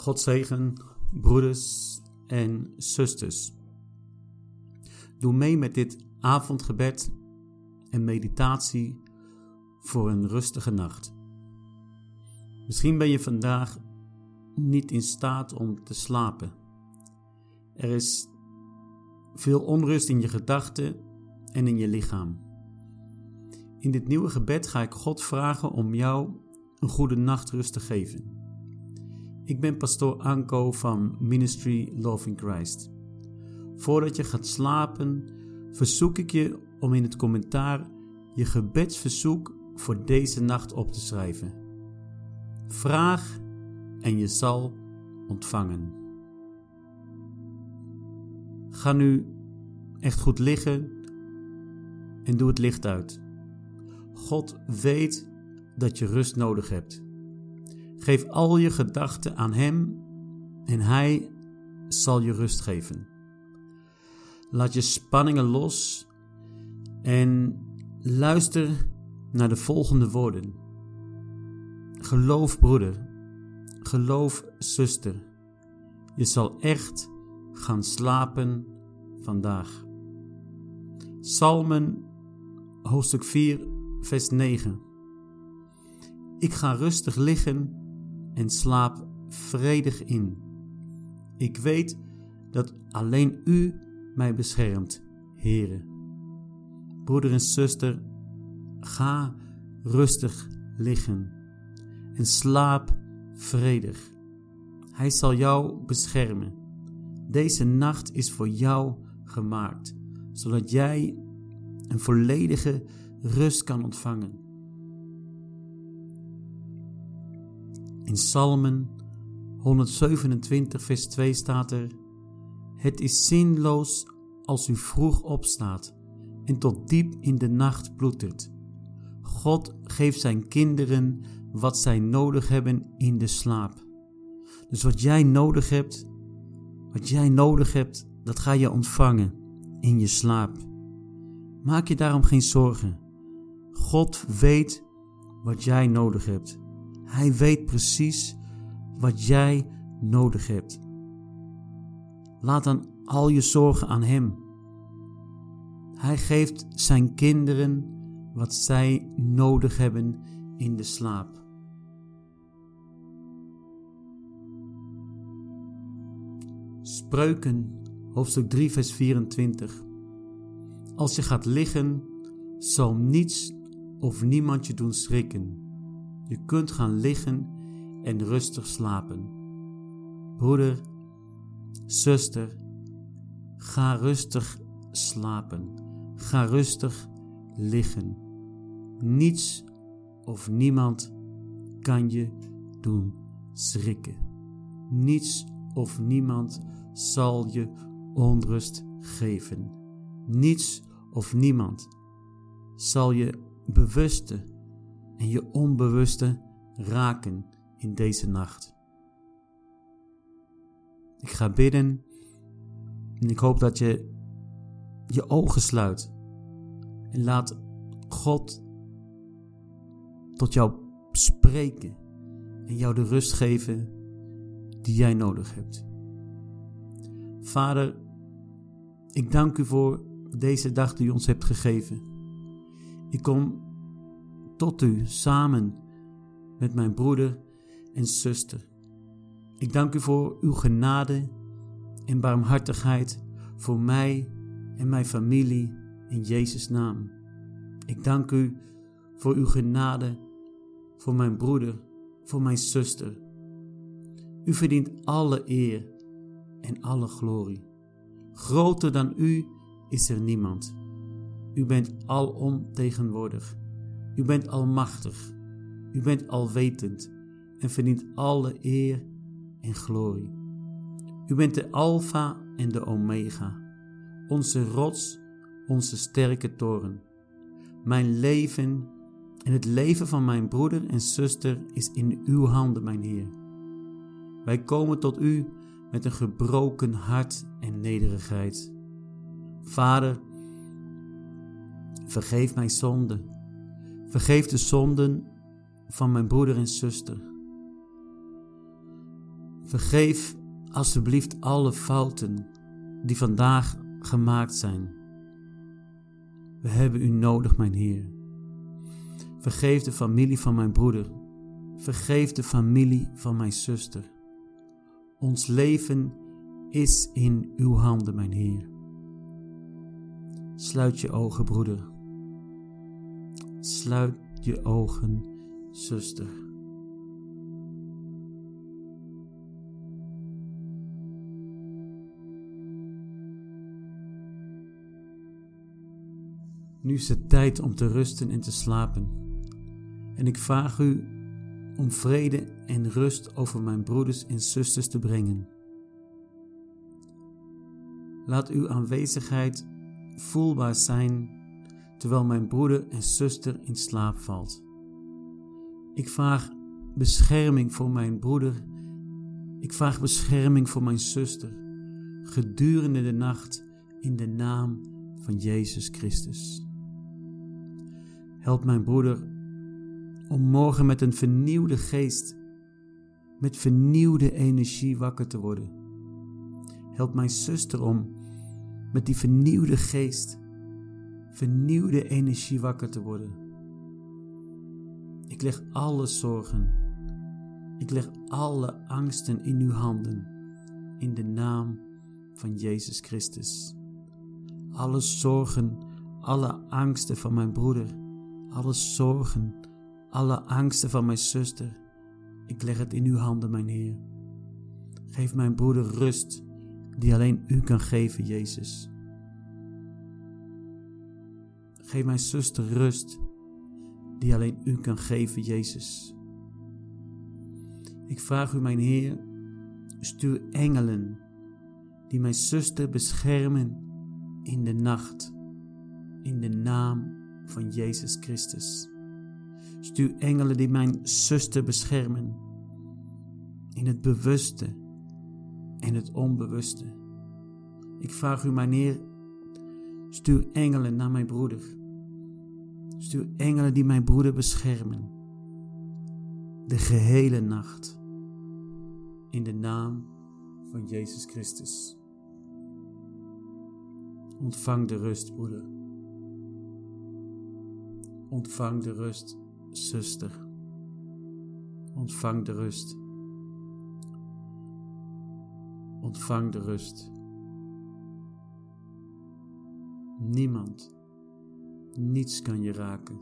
God zegen, broeders en zusters. Doe mee met dit avondgebed en meditatie voor een rustige nacht. Misschien ben je vandaag niet in staat om te slapen. Er is veel onrust in je gedachten en in je lichaam. In dit nieuwe gebed ga ik God vragen om jou een goede nachtrust te geven. Ik ben pastoor Anko van Ministry Loving Christ. Voordat je gaat slapen, verzoek ik je om in het commentaar je gebedsverzoek voor deze nacht op te schrijven. Vraag en je zal ontvangen. Ga nu echt goed liggen en doe het licht uit. God weet dat je rust nodig hebt. Geef al je gedachten aan Hem en Hij zal je rust geven. Laat je spanningen los en luister naar de volgende woorden. Geloof broeder, geloof zuster, je zal echt gaan slapen vandaag. Psalmen hoofdstuk 4 vers 9 Ik ga rustig liggen en slaap vredig in. Ik weet dat alleen U mij beschermt, Heere. Broeder en zuster, ga rustig liggen en slaap vredig. Hij zal jou beschermen. Deze nacht is voor jou gemaakt, zodat jij een volledige rust kan ontvangen. In Psalmen 127, vers 2 staat er: Het is zinloos als u vroeg opstaat en tot diep in de nacht ploetert. God geeft zijn kinderen wat zij nodig hebben in de slaap. Dus wat jij nodig hebt, wat jij nodig hebt, dat ga je ontvangen in je slaap. Maak je daarom geen zorgen. God weet wat jij nodig hebt. Hij weet precies wat jij nodig hebt. Laat dan al je zorgen aan Hem. Hij geeft zijn kinderen wat zij nodig hebben in de slaap. Spreuken, hoofdstuk 3, vers 24. Als je gaat liggen, zal niets of niemand je doen schrikken. Je kunt gaan liggen en rustig slapen. Broeder, zuster, ga rustig slapen. Ga rustig liggen. Niets of niemand kan je doen schrikken. Niets of niemand zal je onrust geven. Niets of niemand zal je bewuste en je onbewuste raken in deze nacht. Ik ga bidden en ik hoop dat je je ogen sluit en laat God tot jou spreken en jou de rust geven die jij nodig hebt. Vader, ik dank u voor deze dag die u ons hebt gegeven. Ik kom tot u samen met mijn broeder en zuster. Ik dank u voor uw genade en barmhartigheid voor mij en mijn familie in Jezus' naam. Ik dank u voor uw genade voor mijn broeder, voor mijn zuster. U verdient alle eer en alle glorie. Groter dan u is er niemand. U bent alomtegenwoordig. U bent almachtig. U bent alwetend en verdient alle eer en glorie. U bent de Alpha en de Omega, onze rots, onze sterke toren. Mijn leven en het leven van mijn broeder en zuster is in uw handen, mijn Heer. Wij komen tot u met een gebroken hart en nederigheid. Vader, vergeef mijn zonden. Vergeef de zonden van mijn broeder en zuster. Vergeef alsjeblieft alle fouten die vandaag gemaakt zijn. We hebben u nodig, mijn Heer. Vergeef de familie van mijn broeder. Vergeef de familie van mijn zuster. Ons leven is in uw handen, mijn Heer. Sluit je ogen, broeder. Sluit je ogen, zuster. Nu is het tijd om te rusten en te slapen. En ik vraag u om vrede en rust over mijn broeders en zusters te brengen. Laat uw aanwezigheid voelbaar zijn terwijl mijn broeder en zuster in slaap valt. Ik vraag bescherming voor mijn broeder. Ik vraag bescherming voor mijn zuster gedurende de nacht in de naam van Jezus Christus. Help mijn broeder om morgen met een vernieuwde geest, met vernieuwde energie wakker te worden. Help mijn zuster om met die vernieuwde geest, vernieuwde energie wakker te worden. Ik leg alle zorgen, ik leg alle angsten in uw handen, in de naam van Jezus Christus. Alle zorgen, alle angsten van mijn broeder, alle zorgen, alle angsten van mijn zuster. Ik leg het in uw handen, mijn Heer. Geef mijn broeder rust, die alleen u kan geven, Jezus. Geef mijn zuster rust, die alleen u kan geven, Jezus. Ik vraag u, mijn Heer, stuur engelen die mijn zuster beschermen in de nacht, in de naam van Jezus Christus. Stuur engelen die mijn zuster beschermen in het bewuste en het onbewuste. Ik vraag u, mijn Heer, stuur engelen naar mijn broeder. Stuur engelen die mijn broeder beschermen. De gehele nacht. In de naam van Jezus Christus. Ontvang de rust, broeder. Ontvang de rust, zuster. Ontvang de rust. Ontvang de rust. Niemand, niets kan je raken.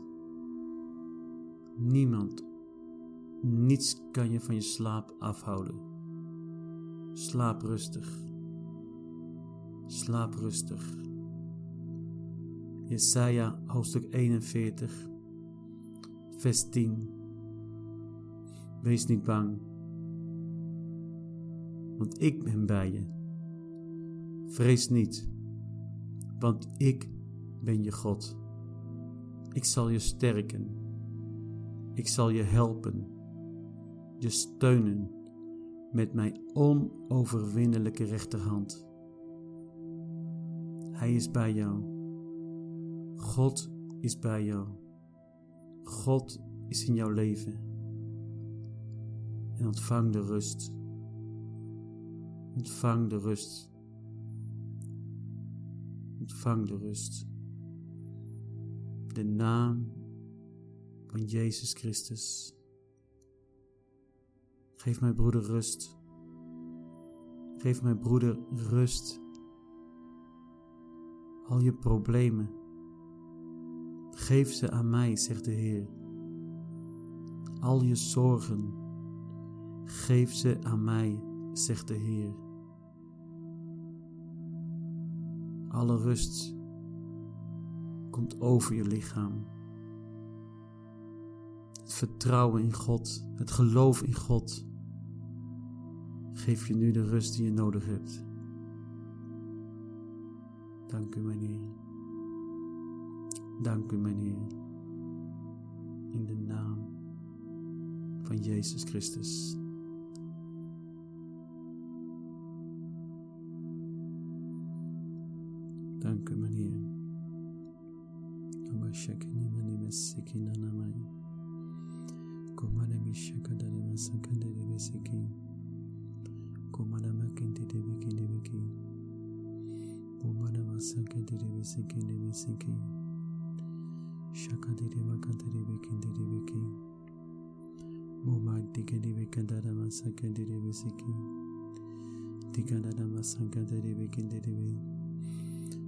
Niemand, niets kan je van je slaap afhouden. Slaap rustig. Slaap rustig. Jesaja hoofdstuk 41, vers 10. Wees niet bang, want ik ben bij je. Vrees niet, want ik ben je God. Ik zal je sterken. Ik zal je helpen, je steunen met mijn onoverwinnelijke rechterhand. Hij is bij jou. God is bij jou. God is in jouw leven. En ontvang de rust. Ontvang de rust. Ontvang de rust. De naam van Jezus Christus. Geef mijn broeder rust. Geef mijn broeder rust. Al je problemen Geef ze aan mij, zegt de Heer. Al je zorgen, geef ze aan mij, zegt de Heer. Alle rust komt over je lichaam. Het vertrouwen in God, het geloof in God, geef je nu de rust die je nodig hebt. Dank u, mijn Heer. Dank u, mijn. In de naam van Jezus Christus. Dank u, mijn. wasekinimanimesikinanamai komanemishakadaremasakaderebeseki komanamakintetebekinebeki pomanamasakederebesekinebeseki shakaderebakaderebekinderebeki momagdikerebekadaramasakaderebeseki dikadaramasakaderebekinderebe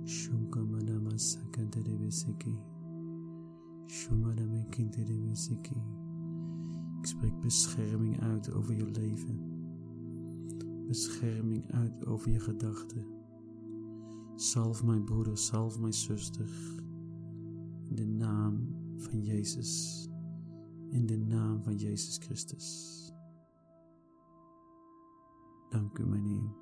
shumkamanamasakanderebeseki dare besiki. Komadama kinte de biki de biki. Bomadama sanke de de bisiki de bisiki. Shaka de de bakante de biki de de biki. Boma dike de bikanda dama sanke de de bisiki. Dikanda dama sanke de de biki de de biki. Shunkamadama sanke de de bisiki. Shumadama kinte de bisiki. Ik spreek bescherming uit over je leven. Bescherming uit over je gedachten. Salf mijn broeder, salf mijn zuster. In de naam van Jezus. In de naam van Jezus Christus. Dank u, mijn.